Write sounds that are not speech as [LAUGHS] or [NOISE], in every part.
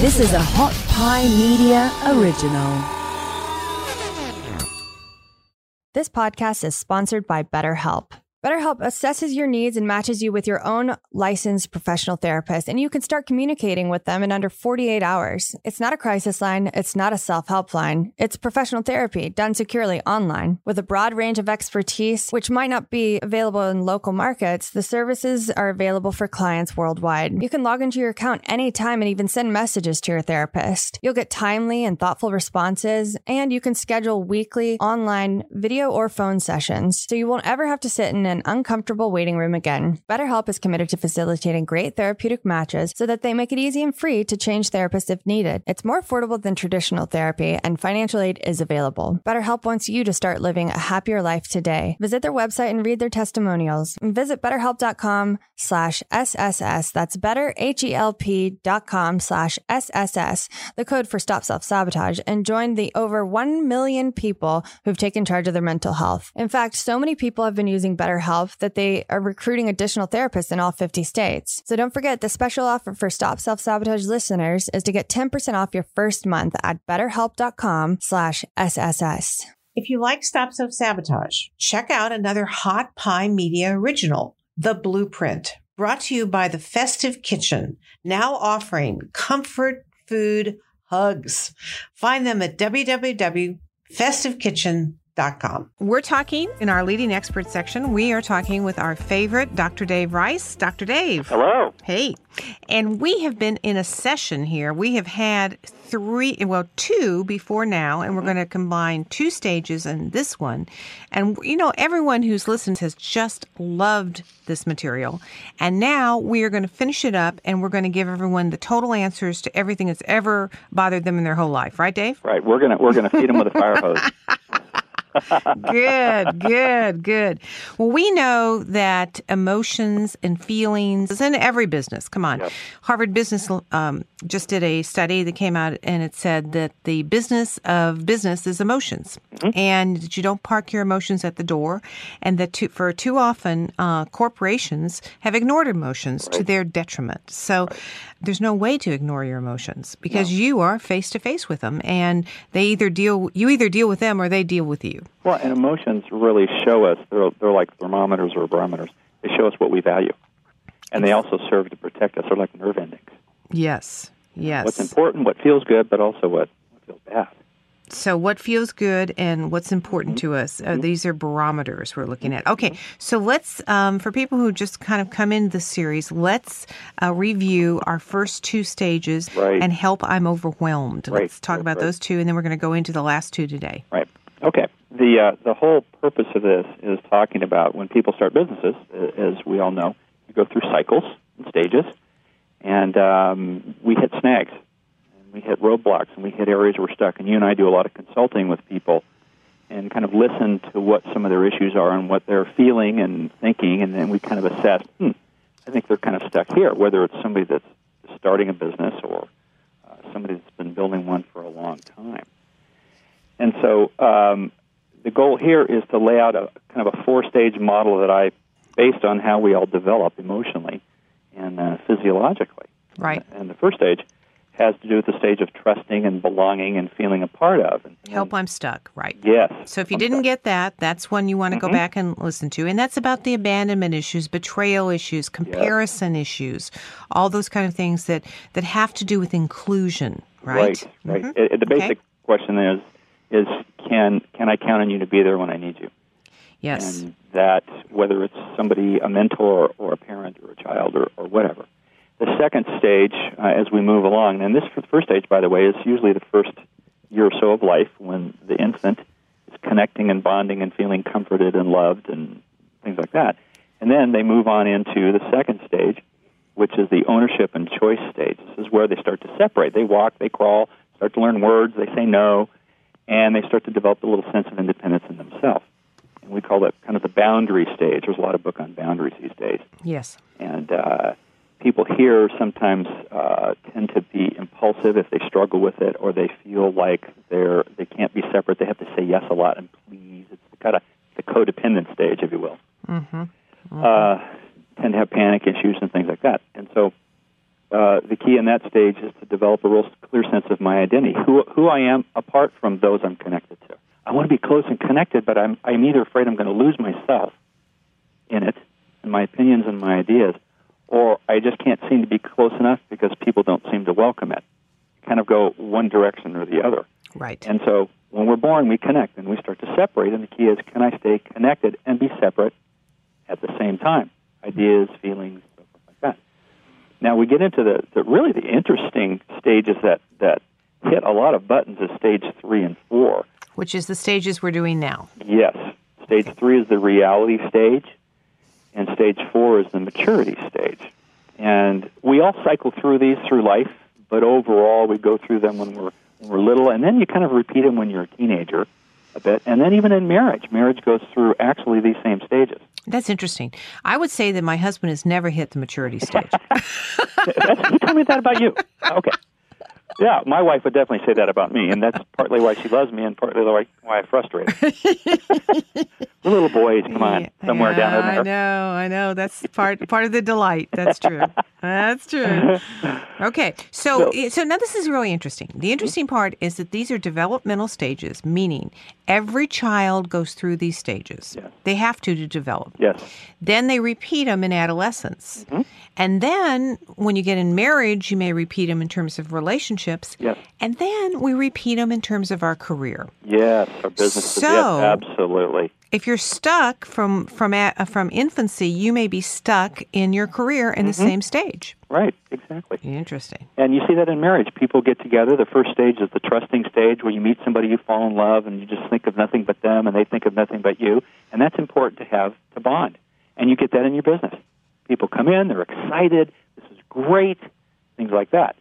This is a Hot Pie Media original. This podcast is sponsored by BetterHelp. BetterHelp assesses your needs and matches you with your own licensed professional therapist, and you can start communicating with them in under 48 hours. It's not a crisis line, it's not a self help line. It's professional therapy done securely online. With a broad range of expertise, which might not be available in local markets, the services are available for clients worldwide. You can log into your account anytime and even send messages to your therapist. You'll get timely and thoughtful responses, and you can schedule weekly online video or phone sessions, so you won't ever have to sit in an uncomfortable waiting room again. BetterHelp is committed to facilitating great therapeutic matches so that they make it easy and free to change therapists if needed. It's more affordable than traditional therapy, and financial aid is available. BetterHelp wants you to start living a happier life today. Visit their website and read their testimonials. Visit betterhelp.com slash SSS. That's better, H-E-L-P dot com slash SSS, the code for stop self-sabotage, and join the over 1 million people who've taken charge of their mental health. In fact, so many people have been using BetterHelp that they are recruiting additional therapists in all 50 states. So don't forget the special offer for Stop Self Sabotage listeners is to get 10% off your first month at betterhelp.com slash SSS. If you like Stop Self Sabotage, check out another Hot Pie Media original, The Blueprint, brought to you by the Festive Kitchen, now offering comfort food hugs. Find them at www.festivekitchen.com. We're talking in our leading expert section. We are talking with our favorite, Dr. Dave Rice. Dr. Dave. Hello. Hey. And we have been in a session here. We have had three, well, two before now, and we're mm-hmm. going to combine two stages in this one. And, you know, everyone who's listened has just loved this material. And now we are going to finish it up and we're going to give everyone the total answers to everything that's ever bothered them in their whole life. Right, Dave? Right. We're going to, we're going to feed them with a fire hose. [LAUGHS] good, good, good. Well, we know that emotions and feelings is in every business. Come on. Yep. Harvard Business um, just did a study that came out and it said that the business of business is emotions Mm-hmm. and that you don't park your emotions at the door and that too, for too often uh, corporations have ignored emotions to their detriment. So there's no way to ignore your emotions because you are face to face with them and they either deal you either deal with them or they deal with you. Well, and emotions really show us, they're, they're like thermometers or barometers. They show us what we value. And they also serve to protect us. They're like nerve endings. Yes. Yes. What's important, what feels good, but also what, what feels bad. So, what feels good and what's important to us? Uh, these are barometers we're looking at. Okay, so let's, um, for people who just kind of come into the series, let's uh, review our first two stages Right. and help I'm overwhelmed. Right, Let's talk right, about those two, and then we're going to go into the last two today. Right. Okay. The uh, the whole purpose of this is talking about when people start businesses, as we all know, you go through cycles and stages, and um, we hit snags, and we hit roadblocks, and we hit areas we're stuck. And you and I do a lot of consulting with people, and kind of listen to what some of their issues are and what they're feeling and thinking, and then we kind of assess. Hmm, I think they're kind of stuck here. Whether it's somebody that's starting a business or uh, somebody that's been building one for a long time. And so um, the goal here is to lay out a kind of a four-stage model that I, based on how we all develop emotionally and uh, physiologically. Right. And the first stage has to do with the stage of trusting and belonging and feeling a part of. And, Help I'm stuck, right. Yes. So if you I'm didn't sorry. get that, that's one you want to Mm-hmm. go back and listen to. And that's about the abandonment issues, betrayal issues, comparison issues, all those kind of things that, that have to do with inclusion, right? Right. Mhm. It- it- the Okay. basic question is is can can I count on you to be there when I need you? Yes. and that whether it's somebody, a mentor or a parent or a child or, or whatever. The second stage, uh, as we move along, and this first stage, by the way, is usually the first year or so of life when the infant is connecting and bonding and feeling comforted and loved and things like that. And then they move on into the second stage, which is the ownership and choice stage. This is where they start to separate. They walk, they crawl, start to learn words, they say no, and they start to develop a little sense of independence in themselves. And we call that kind of the boundary stage. There's a lot of book on boundaries these days. Yes. And uh, people here sometimes uh, tend to be impulsive if they struggle with it, or they feel like they're they can't be separate. They have to say yes a lot and please. It's kind of the codependent stage, if you will. Mm-hmm. Uh, tend to have panic issues and things like that. And so uh, the key in that stage is to develop a real clear sense of my identity, who who I am apart from those I'm connected to. I want to be close and connected, but I'm I'm either afraid I'm going to lose myself in it, in my opinions and my ideas, or I just can't seem to be close enough because people don't seem to welcome it. Kind of go one direction or the other. Right. And so when we're born, we connect and we start to separate. And the key is can I stay connected and be separate at the same time? Ideas, feelings, so forth like that. Now we get into the, the really the interesting stages that, that hit a lot of buttons is stage three and four. Which is the stages we're doing now. Yes. Stage three is the reality stage, and stage four is the maturity stage. And we all cycle through these through life, but overall we go through them when we're when we're little, and then you kind of repeat them when you're a teenager a bit, and then even in marriage, marriage goes through actually these same stages. That's interesting. I would say that my husband has never hit the maturity stage. [LAUGHS] Told me that about you? Okay. Yeah, my wife would definitely say that about me, and that's partly why she loves me, and partly why, why I frustrate her. [LAUGHS] Little boys, come on, somewhere yeah, down in there. I know, I know. That's part part of the delight. That's true. That's true. [LAUGHS] Okay, so So- so now this is really interesting. The interesting part is that these are developmental stages, meaning every child goes through these stages. Yes. They have to to develop. Yes. Then they repeat them in adolescence. Mm-hmm. And then when you get in marriage, you may repeat them in terms of relationships. Yes. And then we repeat them in terms of our career. Yes, our. So- yes, absolutely. If you're stuck from from a, from infancy, you may be stuck in your career in the Mm-hmm. same stage. Right, exactly. Interesting. And you see that in marriage. People get together. The first stage is the trusting stage where you meet somebody you fall in love and you just think of nothing but them and they think of nothing but you. And that's important to have to bond. And you get that in your business. People come in, they're excited, this is great, things like that.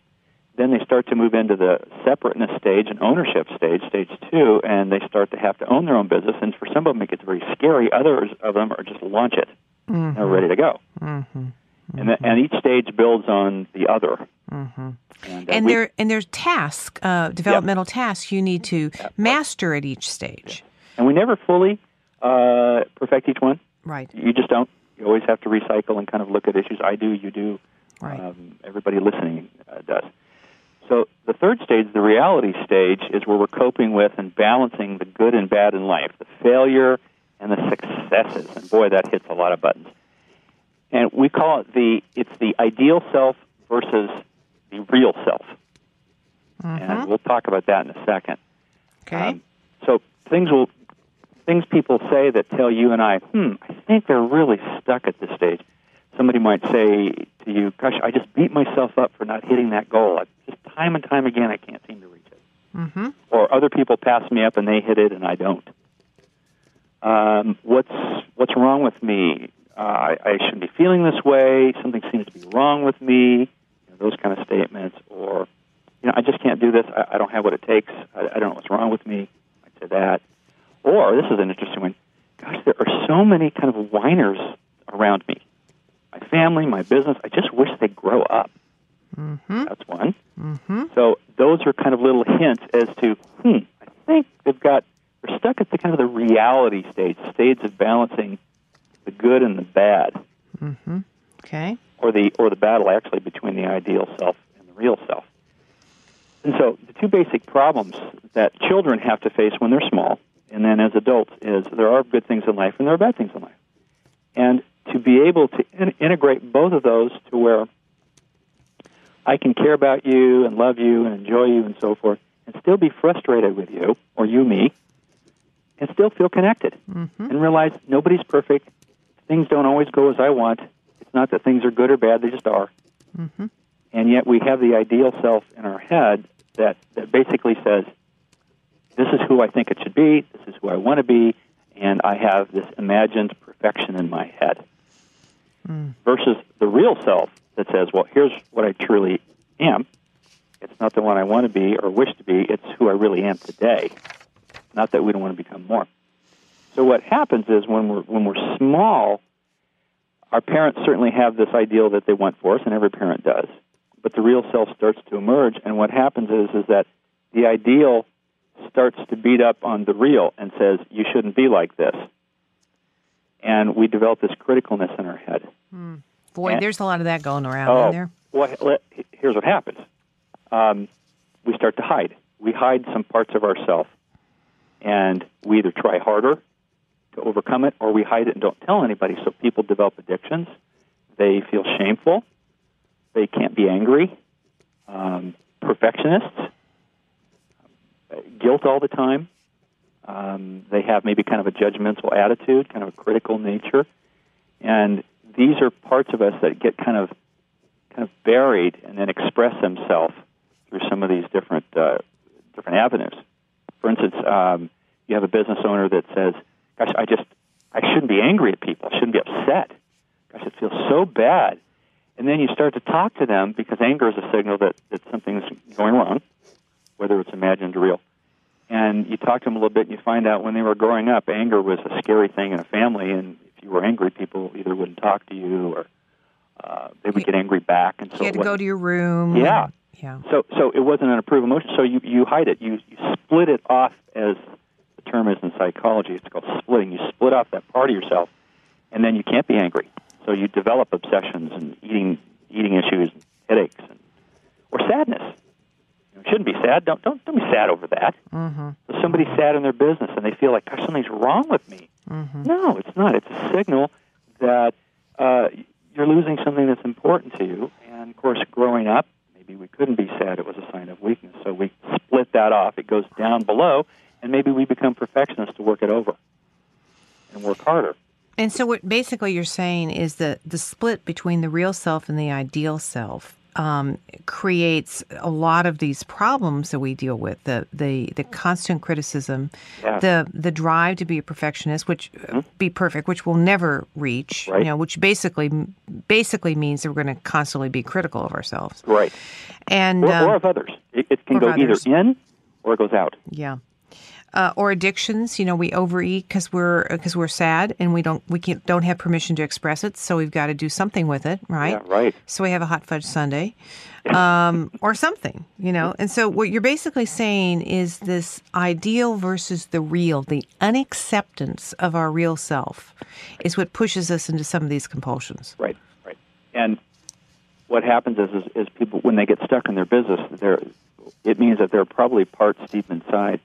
Then they start to move into the separateness stage and ownership stage, stage two, and they start to have to own their own business. And for some of them, it gets very scary. Others of them are just launch it. They're ready to go. Mm-hmm. And, the, and each stage builds on the other. Mm-hmm. And, uh, And we- there and there's tasks, uh, developmental tasks you need to master at each stage. and we never fully uh, perfect each one. Right. You just don't. You always have to recycle and kind of look at issues. I do, you do, Right. um, everybody listening uh, does. So the third stage, the reality stage, is where we're coping with and balancing the good and bad in life, the failure and the successes. And boy, that hits a lot of buttons. And we call it the it's the ideal self versus the real self. And we'll talk about that in a second. Okay. Um, so things will things people say that tell you and I, hmm, I think they're really stuck at this stage. Somebody might say to you, "Gosh, I just beat myself up for not hitting that goal. I, just time and time again, I can't seem to reach it." mm-hmm. Or other people pass me up and they hit it and I don't. Um, what's what's wrong with me? Uh, I, I shouldn't be feeling this way. Something seems to be wrong with me. You know, those kind of statements, or you know, I just can't do this. I, I don't have what it takes. I, I don't know what's wrong with me. I'd say that. Or this is an interesting one. Gosh, there are so many kind of whiners around me. My family, my business. I just wish they'd grow up. Mm-hmm. That's one. Mm-hmm. So those are kind of little hints as to, hmm, I think they've got, they're stuck at the kind of the reality stage, stage of balancing the good and the bad, Mm-hmm. Okay. or the or the battle actually between the ideal self and the real self. And so the two basic problems that children have to face when they're small, and then as adults, is there are good things in life and there are bad things in life, and to be able to in- integrate both of those to where I can care about you and love you and enjoy you and so forth, and still be frustrated with you or you me, and still feel connected Mm-hmm. and realize nobody's perfect. Things don't always go as I want. It's not that things are good or bad; they just are. Mm-hmm. And yet, we have the ideal self in our head that that basically says, "This is who I think it should be. This is who I want to be," and I have this imagined perfection in my head. Versus the real self that says, "Well, here's what I truly am. It's not the one I want to be or wish to be. It's who I really am today. Not that we don't want to become more." So what happens is when we're when we're small, our parents certainly have this ideal that they want for us, and every parent does. But the real self starts to emerge, and what happens is is that the ideal starts to beat up on the real and says, "You shouldn't be like this." And we develop this criticalness in our head. Boy, And- there's a lot of that going around, Oh, isn't there? let, here's what happens. Um, we start to hide. We hide some parts of ourselves, and we either try harder to overcome it, or we hide it and don't tell anybody. So people develop addictions. They feel shameful. They can't be angry. Um, perfectionists, guilt all the time. Um, they have maybe kind of a judgmental attitude, kind of a critical nature, and these are parts of us that get kind of kind of buried and then express themselves through some of these different uh, different avenues. For instance, um, you have a business owner that says, "Gosh, I just I shouldn't be angry at people. I shouldn't be upset. Gosh, it feels so bad." And then you start to talk to them because anger is a signal that, that something's going wrong, whether it's imagined or real. And you talk to them a little bit, and you find out when they were growing up, anger was a scary thing in a family, and if you were angry, people either wouldn't talk to you or uh, they would get angry back, and so You had to go to your room. Yeah. Yeah. so so it wasn't an approved emotion. So you you hide it. You you split it off, as the term is in psychology. It's called splitting. You split off that part of yourself, and then you can't be angry. So you develop obsessions and eating eating issues, and headaches, and, or sadness. Shouldn't be sad. Don't don't don't be sad over that. Mm-hmm. So somebody's sad in their business and they feel like, gosh, something's wrong with me. Mm-hmm. No, it's not. It's a signal that uh, you're losing something that's important to you. And of course, growing up, maybe we couldn't be sad. It was a sign of weakness. So we split that off. It goes down below, and maybe we become perfectionists to work it over and work harder. And so, what basically you're saying is that the split between the real self and the ideal self um, creates a lot of these problems that we deal with the the, the constant criticism, Yeah. the the drive to be a perfectionist, which uh, be perfect, which we'll never reach. Right. You know, which basically basically means that we're going to constantly be critical of ourselves. Right. And Or, um, or of others. It, it can go others. either in or it goes out. Yeah. Uh, or addictions, you know, we overeat because we're because we're sad and we don't we can't, don't have permission to express it, so we've got to do something with it, right? Yeah, right. So we have a hot fudge sundae, um, or something, you know. And so what you're basically saying is this ideal versus the real, the unacceptance of our real self, is what pushes us into some of these compulsions. Right, right. And what happens is, is, is people when they get stuck in their business, there it means that there are probably parts deep inside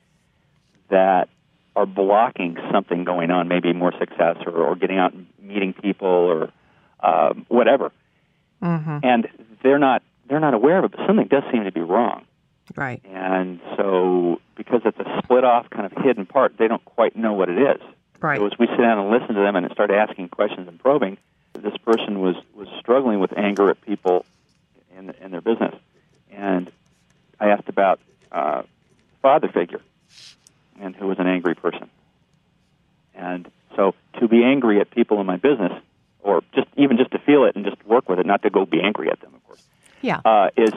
that are blocking something going on, maybe more success or, or getting out and meeting people or um, whatever. Mm-hmm. And they're not they're not aware of it, but something does seem to be wrong. Right. And so, because it's a split off, kind of hidden part, they don't quite know what it is. Right. So as we sit down and listen to them and start asking questions and probing, this person was, was struggling with anger at people in, in their business. And I asked about uh, father figure and who was an angry person. And so to be angry at people in my business, or just even just to feel it and just work with it, not to go be angry at them, of course, Yeah. uh, is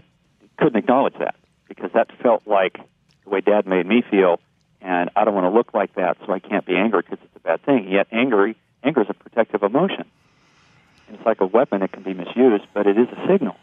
couldn't acknowledge that because that felt like the way Dad made me feel, and I don't want to look like that, so I can't be angry because it's a bad thing. Yet angry, anger is a protective emotion. And it's like a weapon; it can be misused, but it is a signal.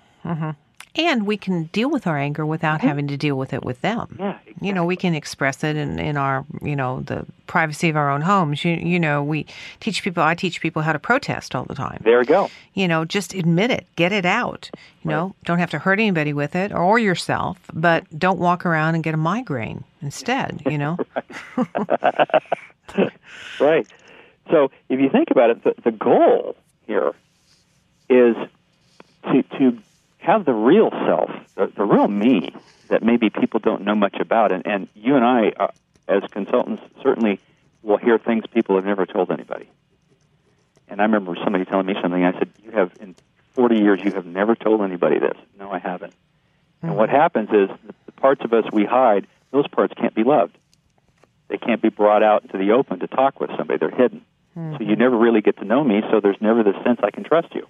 And we can deal with our anger without having to deal with it with them. Yeah, You know, we can express it in, in our, you know, the privacy of our own homes. You, you know, we teach people, I teach people how to protest all the time. There we go. You know, just admit it, get it out. You know, don't have to hurt anybody with it or yourself, but don't walk around and get a migraine instead, you know? [LAUGHS] Right. So if you think about it, the, the goal here is to to have the real self, the, the real me that maybe people don't know much about, and, and you and I, uh, as consultants, certainly will hear things people have never told anybody. And I remember somebody telling me something. I said, "You have in 40 years, you have never told anybody this." No, I haven't. And what happens is the, the parts of us we hide; those parts can't be loved. They can't be brought out into the open to talk with somebody. They're hidden. So you never really get to know me. So there's never this sense I can trust you.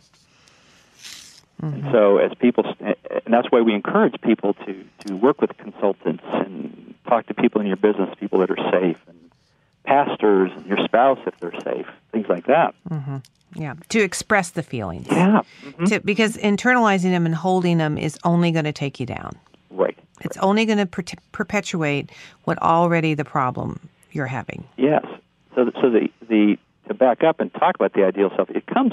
And so, as people, and that's why we encourage people to to work with consultants and talk to people in your business, people that are safe, and pastors and your spouse if they're safe, things like that. Mm-hmm. Yeah. To express the feelings. Yeah, mm-hmm. To, because internalizing them and holding them is only going to take you down. right. It's only going to per- perpetuate what already the problem you're having. Yes. So, so the the to back up and talk about the ideal self, it comes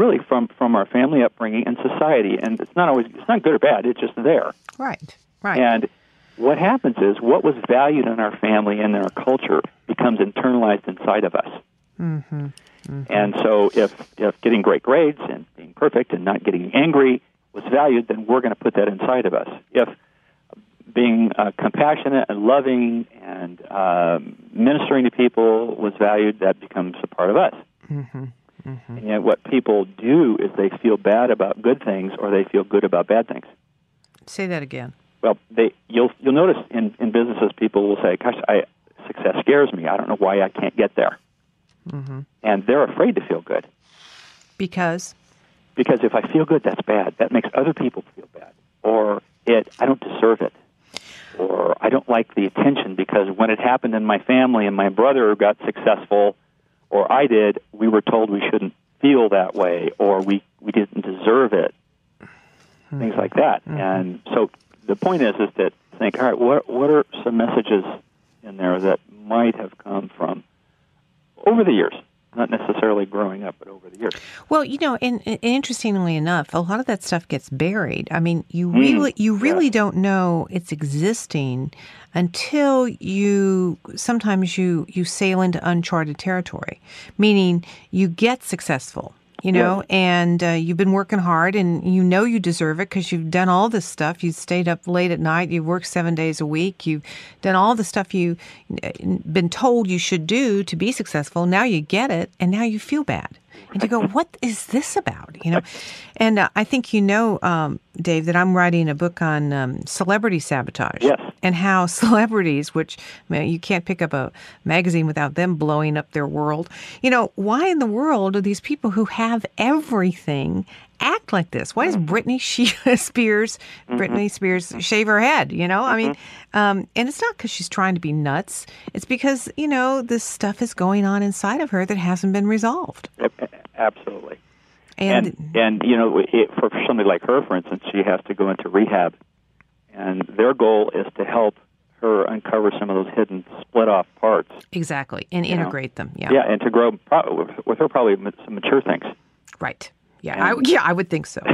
really from from our family upbringing and society. And it's not always it's not good or bad. It's just there. Right. Right. And what happens is what was valued in our family and in our culture becomes internalized inside of us. mm-hmm. And so, if if getting great grades and being perfect and not getting angry was valued, then we're going to put that inside of us. If being uh, compassionate and loving and um, ministering to people was valued, that becomes a part of us. Mm-hmm. And yet, what people do is they feel bad about good things or they feel good about bad things. Say that again. Well, they you'll you'll notice in in businesses people will say, "Gosh, I success scares me. I don't know why I can't get there," Mm-hmm. and they're afraid to feel good Because because if I feel good, that's bad. That makes other people feel bad, or it I don't deserve it, or I don't like the attention because when it happened in my family and my brother got successful, or I did, we were told we shouldn't feel that way, or we we didn't deserve it, things like that. Hmm. And so the point is is that think, all right, what what are some messages in there that might have come from over the years, not necessarily growing up, but over the years. Well, you know, and, and interestingly enough, a lot of that stuff gets buried. I mean, you Mm, really you really don't know it's existing until you sometimes you you sail into uncharted territory, meaning you get successful. You know, and uh, you've been working hard, and you know you deserve it because you've done all this stuff. You've stayed up late at night. You've worked seven days a week. You've done all the stuff you've been told you should do to be successful. Now you get it, and now you feel bad and you go, "What is this about?" You know, and uh, I think you know, um, Dave, that I'm writing a book on um, celebrity sabotage. Yes. and how [LAUGHS] celebrities, which man, you can't pick up a magazine without them blowing up their world. You know, why in the world do these people who have everything act like this? Why does mm-hmm. Britney she- [LAUGHS] Spears, mm-hmm. Britney Spears, mm-hmm. shave her head? You know, I mean, um, and it's not because she's trying to be nuts. It's because you know this stuff is going on inside of her that hasn't been resolved. Absolutely. And, and and you know it, for somebody like her for instance she has to go into rehab and their goal is to help her uncover some of those hidden split off parts exactly, and You know. integrate them. Yeah, yeah and to grow pro- with her probably some mature things right. Yeah, I, yeah, I would think so. [LAUGHS]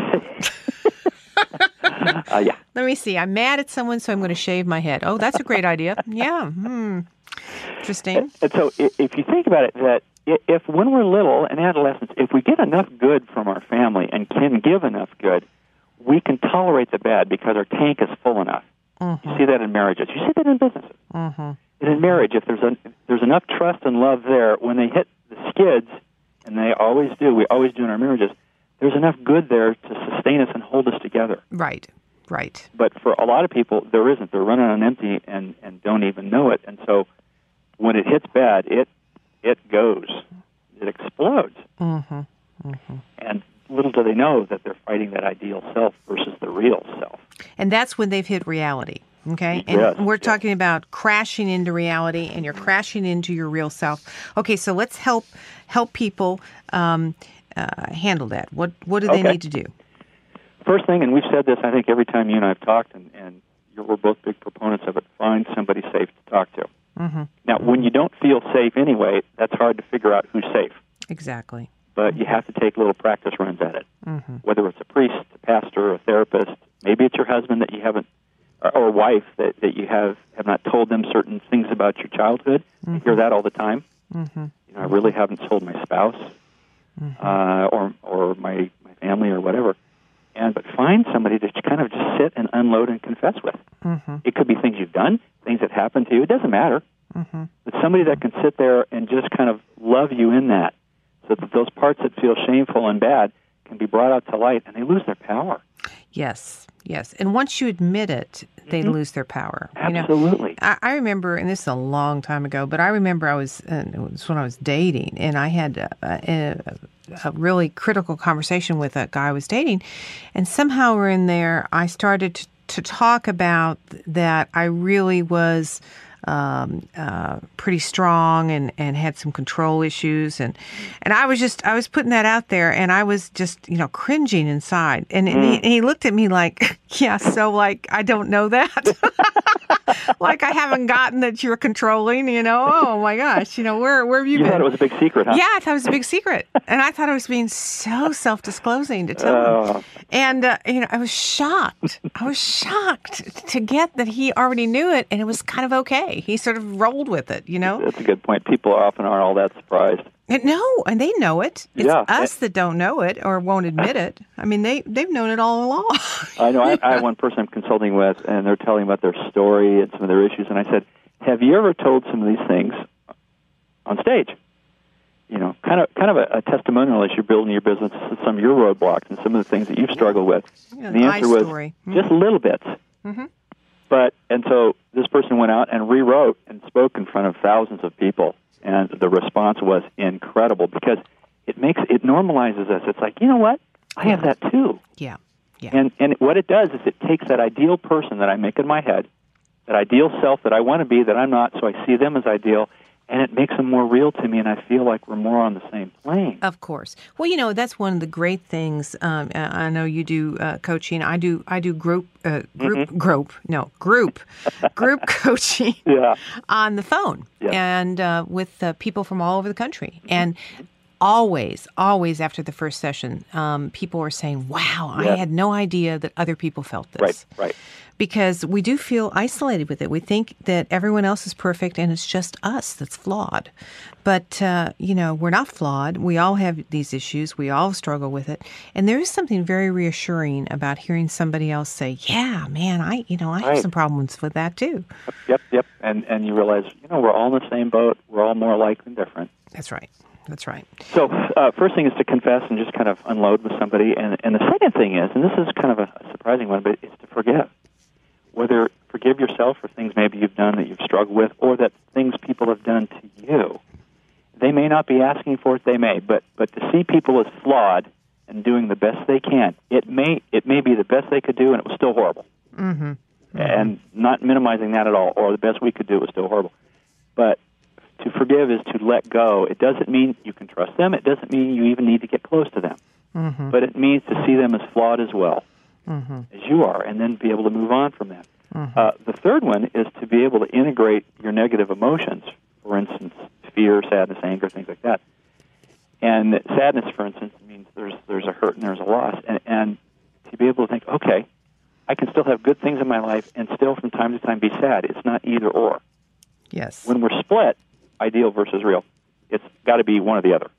uh, yeah Let me see. I'm mad at someone, so I'm going to shave my head. Oh, that's a great idea. Yeah. Hmm. Interesting. and so if you think about it that if when we're little and adolescents if we get enough good from our family and can give enough good we can tolerate the bad because our tank is full enough you see that in marriages you see that in businesses Mm-hmm. And in marriage, if there's a, if there's enough trust and love there, when they hit the skids, and they always do, we always do in our marriages, there's enough good there to sustain us and hold us together. Right. Right. But for a lot of people, there isn't. They're running on empty and and don't even know it. And so, when it hits bad, it it goes, it explodes. Mm-hmm. And little do they know that they're fighting that ideal self versus the real self. And that's when they've hit reality. Okay. And Yes, we're yes. talking about crashing into reality and you're crashing into your real self. Okay, so let's help help people um, uh, handle that. What what do they Okay. need to do? First thing, and we've said this, I think every time you and I have talked, and, and you're, we're both big proponents of it. Find somebody safe to talk to. Mm-hmm. Now, when you don't feel safe anyway, that's hard to figure out who's safe. Exactly. But you have to take little practice runs at it. Mm-hmm. Whether it's a priest, a pastor, a therapist, maybe it's your husband that you haven't, or, or wife that, that you have have not told them certain things about your childhood. I hear that all the time. Mm-hmm. You know, I really haven't told my spouse, uh, or or my my family or whatever. And but find somebody to kind of just sit and unload and confess with. Mm-hmm. It could be things you've done, things that happened to you. It doesn't matter. Mm-hmm. But somebody that can sit there and just kind of love you in that, so that those parts that feel shameful and bad can be brought out to light, and they lose their power. Yes. Yes. And once you admit it, they mm-hmm. lose their power. You know, Absolutely. I, I remember, and this is a long time ago, but I remember I was, it was when I was dating, and I had a, a, a really critical conversation with a guy I was dating. And somehow we're in there, I started to, to talk about that I really was um, uh, pretty strong and, and had some control issues and and I was just I was putting that out there and I was just you know cringing inside and, and, he, and he looked at me like [LAUGHS] yeah so like I don't know that [LAUGHS] like I haven't gotten that you're controlling. You know, oh my gosh, you know where where have you, You been? thought it was a big secret, huh? Yeah, I thought it was a big secret, and I thought I was being so self-disclosing to tell Oh. him. And uh, you know, I was shocked. I was shocked to get that he already knew it, and it was kind of okay. He sort of rolled with it, you know. That's a good point. People often aren't all that surprised. And no, and they know it. It's Yeah. us that don't know it or won't admit it. I mean, they they've known it all along. [LAUGHS] I know. I, I have [LAUGHS] one person I'm consulting with, and they're telling about their story and some of their issues. And I said, "Have you ever told some of these things on stage? You know, kind of, kind of a, a testimonial as you're building your business some of your roadblocks and some of the things that you've struggled with." Yeah, And the answer was story. Just mm-hmm. little bits. Mm-hmm. But and so this person went out and rewrote and spoke in front of thousands of people, and the response was incredible because it makes it normalizes us. It's like you know what, I have that too. yeah, yeah, And and what it does is it takes that ideal person that I make in my head, that ideal self that I want to be that I'm not, so I see them as ideal, and it makes them more real to me, and I feel like we're more on the same plane. Of course. Well, you know that's one of the great things. Um, uh, I know you do uh, coaching. I do. I do group, uh, group, Mm-hmm. group. No, group, [LAUGHS] group coaching Yeah, on the phone Yeah. and uh, with uh, people from all over the country. And always, always after the first session, um, people are saying, "Wow, I had no idea that other people felt this." right, right. because we do feel isolated with it. We think that everyone else is perfect and it's just us that's flawed. But, uh, you know, we're not flawed. We all have these issues. We all struggle with it. And there is something very reassuring about hearing somebody else say, yeah, man, I, you know, I have some problems with that too. Yep, yep. And and you realize, you know, we're all in the same boat. We're all more alike than different. That's right. That's right. So, uh, first thing is to confess and just kind of unload with somebody. And, and the second thing is, and this is kind of a, surprising one, but it's to forgive. Whether forgive yourself for things maybe you've done that you've struggled with, or that things people have done to you. They may not be asking for it, they may, but but to see people as flawed and doing the best they can, it may it may be the best they could do, and it was still horrible. Mm-hmm. And not minimizing that at all, or the best we could do was still horrible. But to forgive is to let go. It doesn't mean you can trust them. It doesn't mean you even need to get close to them. Mm-hmm. But it means to see them as flawed as well as you are, and then be able to move on from that. Mm-hmm. Uh, the third one is to be able to integrate your negative emotions. For instance, fear, sadness, anger, things like that. And sadness, for instance, means there's there's a hurt and there's a loss, and, and to be able to think, okay, I can still have good things in my life and still from time to time be sad. It's not either or Yes. when we're split, ideal versus real, it's got to be one or the other,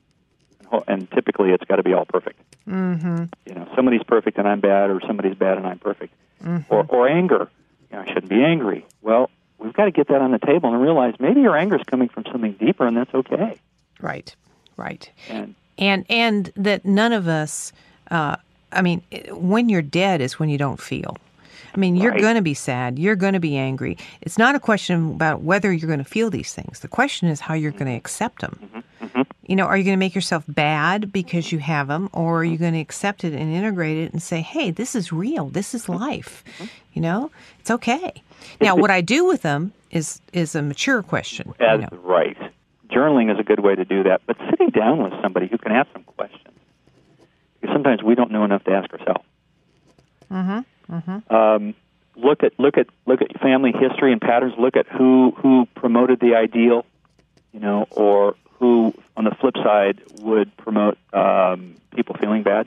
and, typically it's got to be all perfect. Mm-hmm. You know, somebody's perfect and I'm bad, or somebody's bad and I'm perfect, or or anger. You know, I shouldn't be angry. Well, we've got to get that on the table and realize maybe your anger is coming from something deeper, and that's okay. Right. Right. And and and that none of us uh, i mean when you're dead is when you don't feel i mean you're Right. going to be sad. You're going to be angry. It's not a question about whether you're going to feel these things. The question is how you're going to accept them mm-hmm. mm-hmm. you know are you going to make yourself bad because you have them or are you going to accept it and integrate it and say hey this is real. This is mm-hmm. life. You know? It's okay. Now what i do with them is is a mature question you as know. right, journaling is a good way to do that. But sitting down with somebody who can ask some questions, because sometimes we don't know enough to ask ourselves. Um, look at look at look at family history and patterns. Look at who who promoted the ideal, you know, or who on the flip side would promote um, people feeling bad.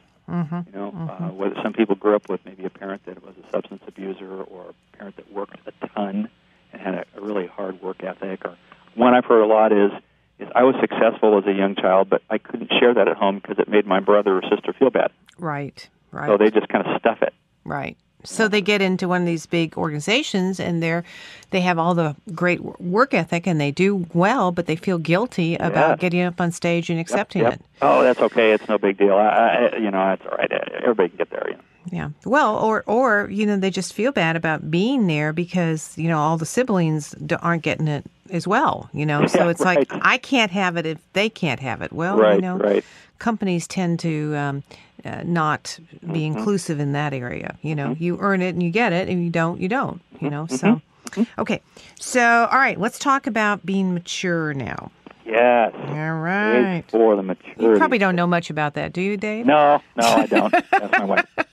You know, uh, whether some people grew up with maybe a parent that was a substance abuser or a parent that worked a ton and had a, a really hard work ethic. Or one I've heard a lot is is I was successful as a young child, but I couldn't share that at home because it made my brother or sister feel bad. right right So they just kind of stuff it. Right. So they get into one of these big organizations and they're they have all the great work ethic and they do well, but they feel guilty about Yeah. getting up on stage and accepting Yep. it. Oh, that's okay. It's no big deal. I, I, you know, that's all right. Everybody can get there. You know. Yeah. Well, or or you know they just feel bad about being there because you know all the siblings aren't getting it as well. You know, so Yeah, it's like. I can't have it if they can't have it. Well, Right, you know, right. companies tend to um, uh, not be Mm-hmm. inclusive in that area. You know, you earn it and you get it, and you don't, you don't. You know, Mm-hmm. so okay. So all right, let's talk about being mature now. Yes. All right. For the maturity. You probably don't know much about that, do you, Dave? No, no, I don't. That's my wife. [LAUGHS]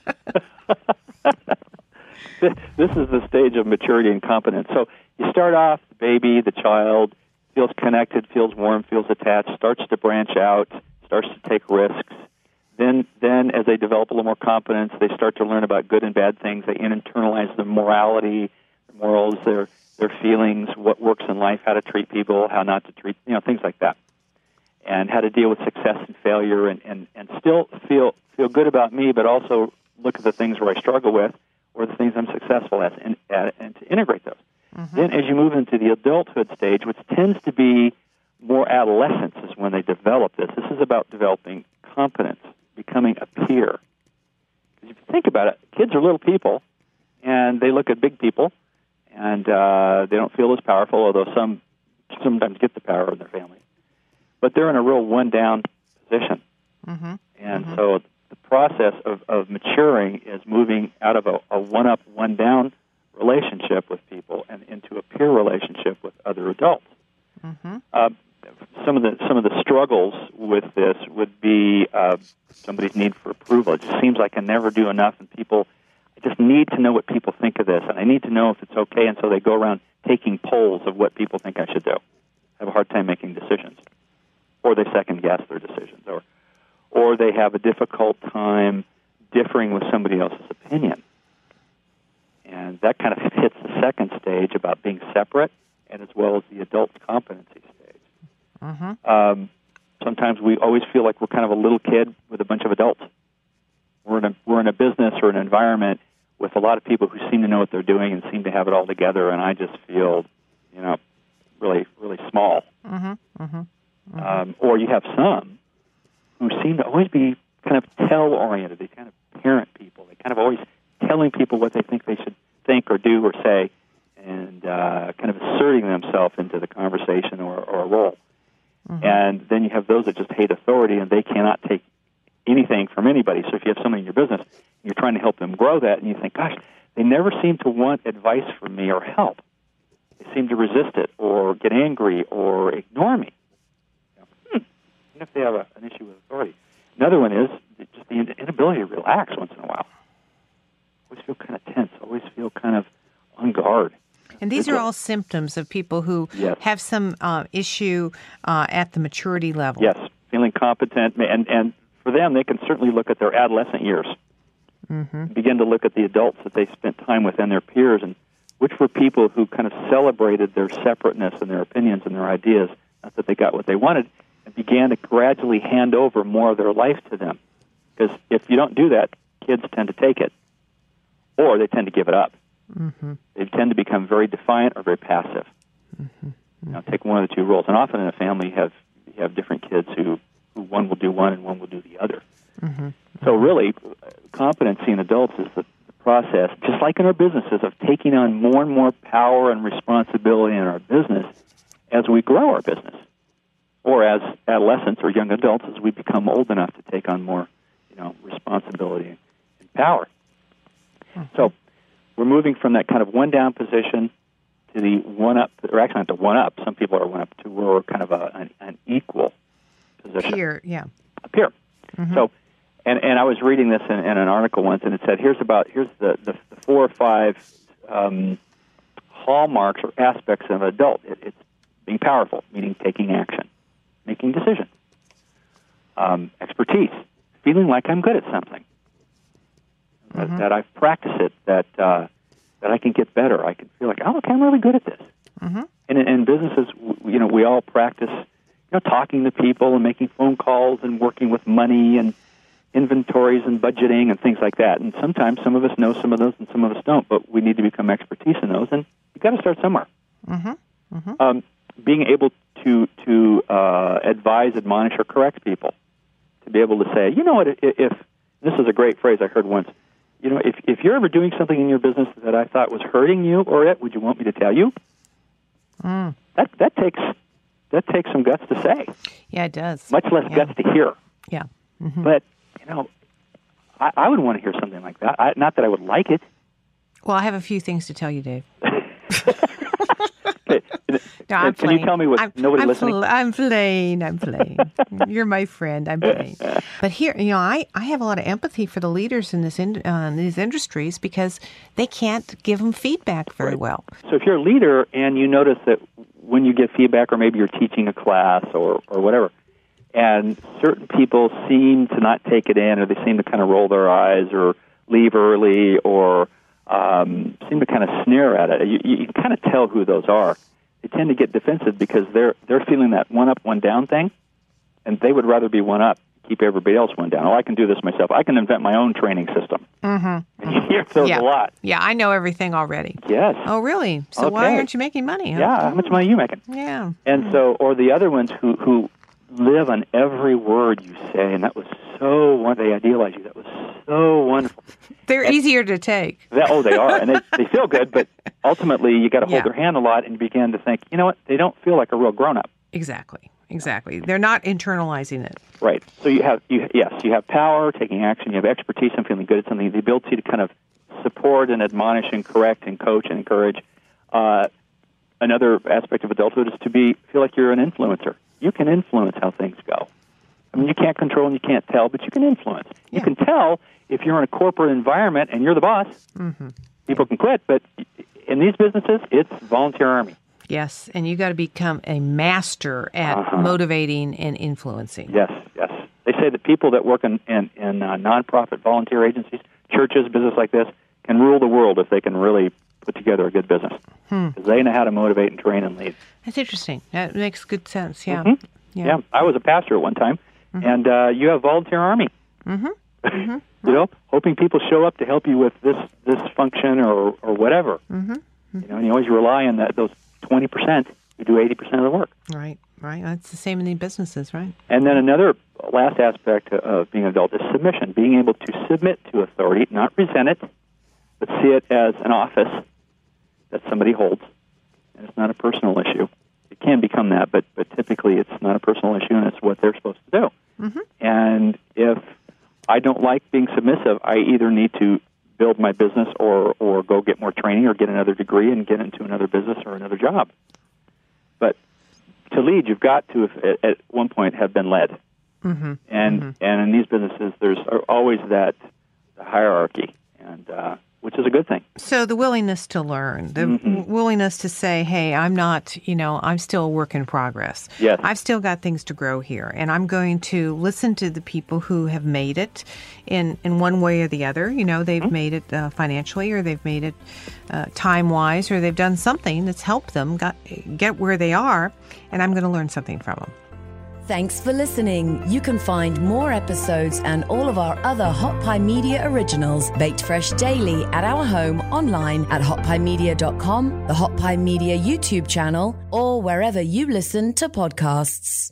this is the stage of maturity and competence. So you start off, the baby, the child feels connected, feels warm, feels attached, starts to branch out, starts to take risks. Then, then as they develop a little more competence, they start to learn about good and bad things. They internalize the morality, morals, their their feelings, what works in life, how to treat people, how not to treat, you know, things like that, and how to deal with success and failure, and and and still feel feel good about me, but also look at the things where I struggle with or the things I'm successful at, and, at, and to integrate those. Mm-hmm. Then, as you move into the adulthood stage, which tends to be more adolescence, is when they develop this. This is about developing competence, becoming a peer. Because if you think about it, kids are little people, and they look at big people, and uh, they don't feel as powerful, although some sometimes get the power in their family. But they're in a real one-down position, mm-hmm. and mm-hmm. so the process of, of maturing is moving out of a, a one-up, one-down relationship with people and into a peer relationship with other adults. Mm-hmm. Uh, some of the some of the struggles with this would be uh, somebody's need for approval. It just seems like I never do enough, and people I just need to know what people think of this, and I need to know if it's okay, and so they go around taking polls of what people think I should do. I have a hard time making decisions, or they second guess their decisions, or or they have a difficult time differing with somebody else's opinion. And that kind of hits the second stage about being separate and as well as the adult competency stage. Mm-hmm. Um, sometimes we always feel like we're kind of a little kid with a bunch of adults. We're in a, we're in a business or an environment with a lot of people who seem to know what they're doing and seem to have it all together, and I just feel, you know, really, really small. Mm-hmm. Mm-hmm. mm-hmm. Um, or you have some who seem to always be kind of tell oriented. They kind of parent people. They kind of always telling people what they think they should think or do or say, and uh, kind of asserting themselves into the conversation or, or a role. Mm-hmm. And then you have those that just hate authority and they cannot take anything from anybody. So if you have somebody in your business, you're trying to help them grow that, and you think, gosh, they never seem to want advice from me or help. They seem to resist it or get angry or ignore me. Even if they have a, an issue with authority. Another one is just the inability to relax once in a while always feel kind of tense, always feel kind of on guard. And these are all symptoms of people who yes. have some uh, issue uh, at the maturity level. Yes, feeling competent, and and for them, they can certainly look at their adolescent years, mm-hmm. begin to look at the adults that they spent time with and their peers, and which were people who kind of celebrated their separateness and their opinions and their ideas, not that they got what they wanted, began to gradually hand over more of their life to them. Because if you don't do that, kids tend to take it or they tend to give it up. Mm-hmm. They tend to become very defiant or very passive. Mm-hmm. You know, take one of the two roles. And often in a family, you have you have different kids who, who one will do one and one will do the other. Mm-hmm. So really, competency in adults is the, the process, just like in our businesses, of taking on more and more power and responsibility in our business as we grow our business, or as adolescents or young adults as we become old enough to take on more, you know, responsibility and power. So we're moving from that kind of one down position to the one up, or actually not the one up. Some people are one up to where we're kind of a, an, an equal position. Peer, yeah. A peer. Mm-hmm. So, and and I was reading this in, in, an article once, and it said here's about here's the the, the four or five um, hallmarks or aspects of an adult. It, it's being powerful, meaning taking action, making decisions, um, expertise, feeling like I'm good at something, mm-hmm. that I've practiced it, that uh, that I can get better. I can feel like, oh, okay, I'm really good at this. Mm-hmm. And in, in businesses, you know, we all practice, you know, talking to people and making phone calls and working with money and inventories and budgeting and things like that. And sometimes some of us know some of those and some of us don't, but we need to become expertise in those. And you've got to start somewhere. Mm-hmm. Mm-hmm. Um, being able to to uh, advise, admonish, or correct people, to be able to say, you know what, if, if this is a great phrase I heard once you know, if if you're ever doing something in your business that I thought was hurting you or it, would you want me to tell you? Mm. That that takes that takes some guts to say. Yeah, it does. Much less yeah. guts to hear. Yeah. Mm-hmm. But you know, I, I would want to hear something like that. I, not that I would like it. Well, I have a few things to tell you, Dave. [LAUGHS] No, I'm Can you tell me what I'm, nobody I'm listening? pl- I'm playing. I'm playing. [LAUGHS] You're my friend. I'm playing. But here, you know, I, I have a lot of empathy for the leaders in this in, uh, these industries because they can't give them feedback very well. So if you're a leader and you notice that when you give feedback, or maybe you're teaching a class or, or whatever, and certain people seem to not take it in, or they seem to kind of roll their eyes, or leave early, or um, seem to kind of sneer at it, you, you can kind of tell who those are. They tend to get defensive because they're they're feeling that one up, one down thing, and they would rather be one up, keep everybody else one down. Oh, I can do this myself. I can invent my own training system. Mm-hmm. [LAUGHS] You hear those yeah. a lot. Yeah, I know everything already. Yes. Oh, really? So why aren't you making money? Huh? Yeah. How much money are you making? Yeah. And so, or the other ones who who live on every word you say, and that was so one. They idealize you. That was so wonderful. [LAUGHS] They're easier to take. That, oh, they are, and they they feel good, but [LAUGHS] ultimately you got to hold Yeah. their hand a lot, and begin to think, you know what? They don't feel like a real grown up. Exactly. Exactly. They're not internalizing it. Right. So you have you yes, you have power, taking action. You have expertise and feeling good at something. The ability to kind of support and admonish and correct and coach and encourage. Uh, another aspect of adulthood is to be feel like you're an influencer. You can influence how things. I mean, you can't control and you can't tell, but you can influence. You can tell if you're in a corporate environment and you're the boss. Mm-hmm. People can quit, but in these businesses, it's volunteer army. Yes, and you got to become a master at Uh-huh. motivating and influencing. Yes, yes. They say that people that work in in, in uh, nonprofit volunteer agencies, churches, business like this, can rule the world if they can really put together a good business. Because they know how to motivate and train and lead. That's interesting. That makes good sense. Yeah. Mhm. Yeah. I was a pastor at one time, and uh, you have volunteer army. Mm-hmm. [LAUGHS] you know, hoping people show up to help you with this this function or or whatever. Mm-hmm. You know, and you always rely on that those twenty percent who do eighty percent of the work. Right. Right. That's the same in the businesses, right? And then another last aspect of being an adult is submission, being able to submit to authority, not resent it, but see it as an office that somebody holds, and it's not a personal issue. It can become that, but but typically it's not a personal issue, and it's what they're supposed to do. And if I don't like being submissive, I either need to build my business or or go get more training or get another degree and get into another business or another job. But to lead, you've got to at, at one point have been led. Mm-hmm. And and in these businesses, there's always that hierarchy, and uh, which is a good thing. So the willingness to learn, the w- willingness to say, "Hey, I'm not, you know, I'm still a work in progress. Yes. I've still got things to grow here, and I'm going to listen to the people who have made it in in one way or the other. You know, they've made it uh, financially, or they've made it uh, time wise, or they've done something that's helped them got, get where they are, and I'm going to learn something from them." Thanks for listening. You can find more episodes and all of our other Hot Pie Media originals baked fresh daily at our home online at hotpiemedia.com, the Hot Pie Media YouTube channel, or wherever you listen to podcasts.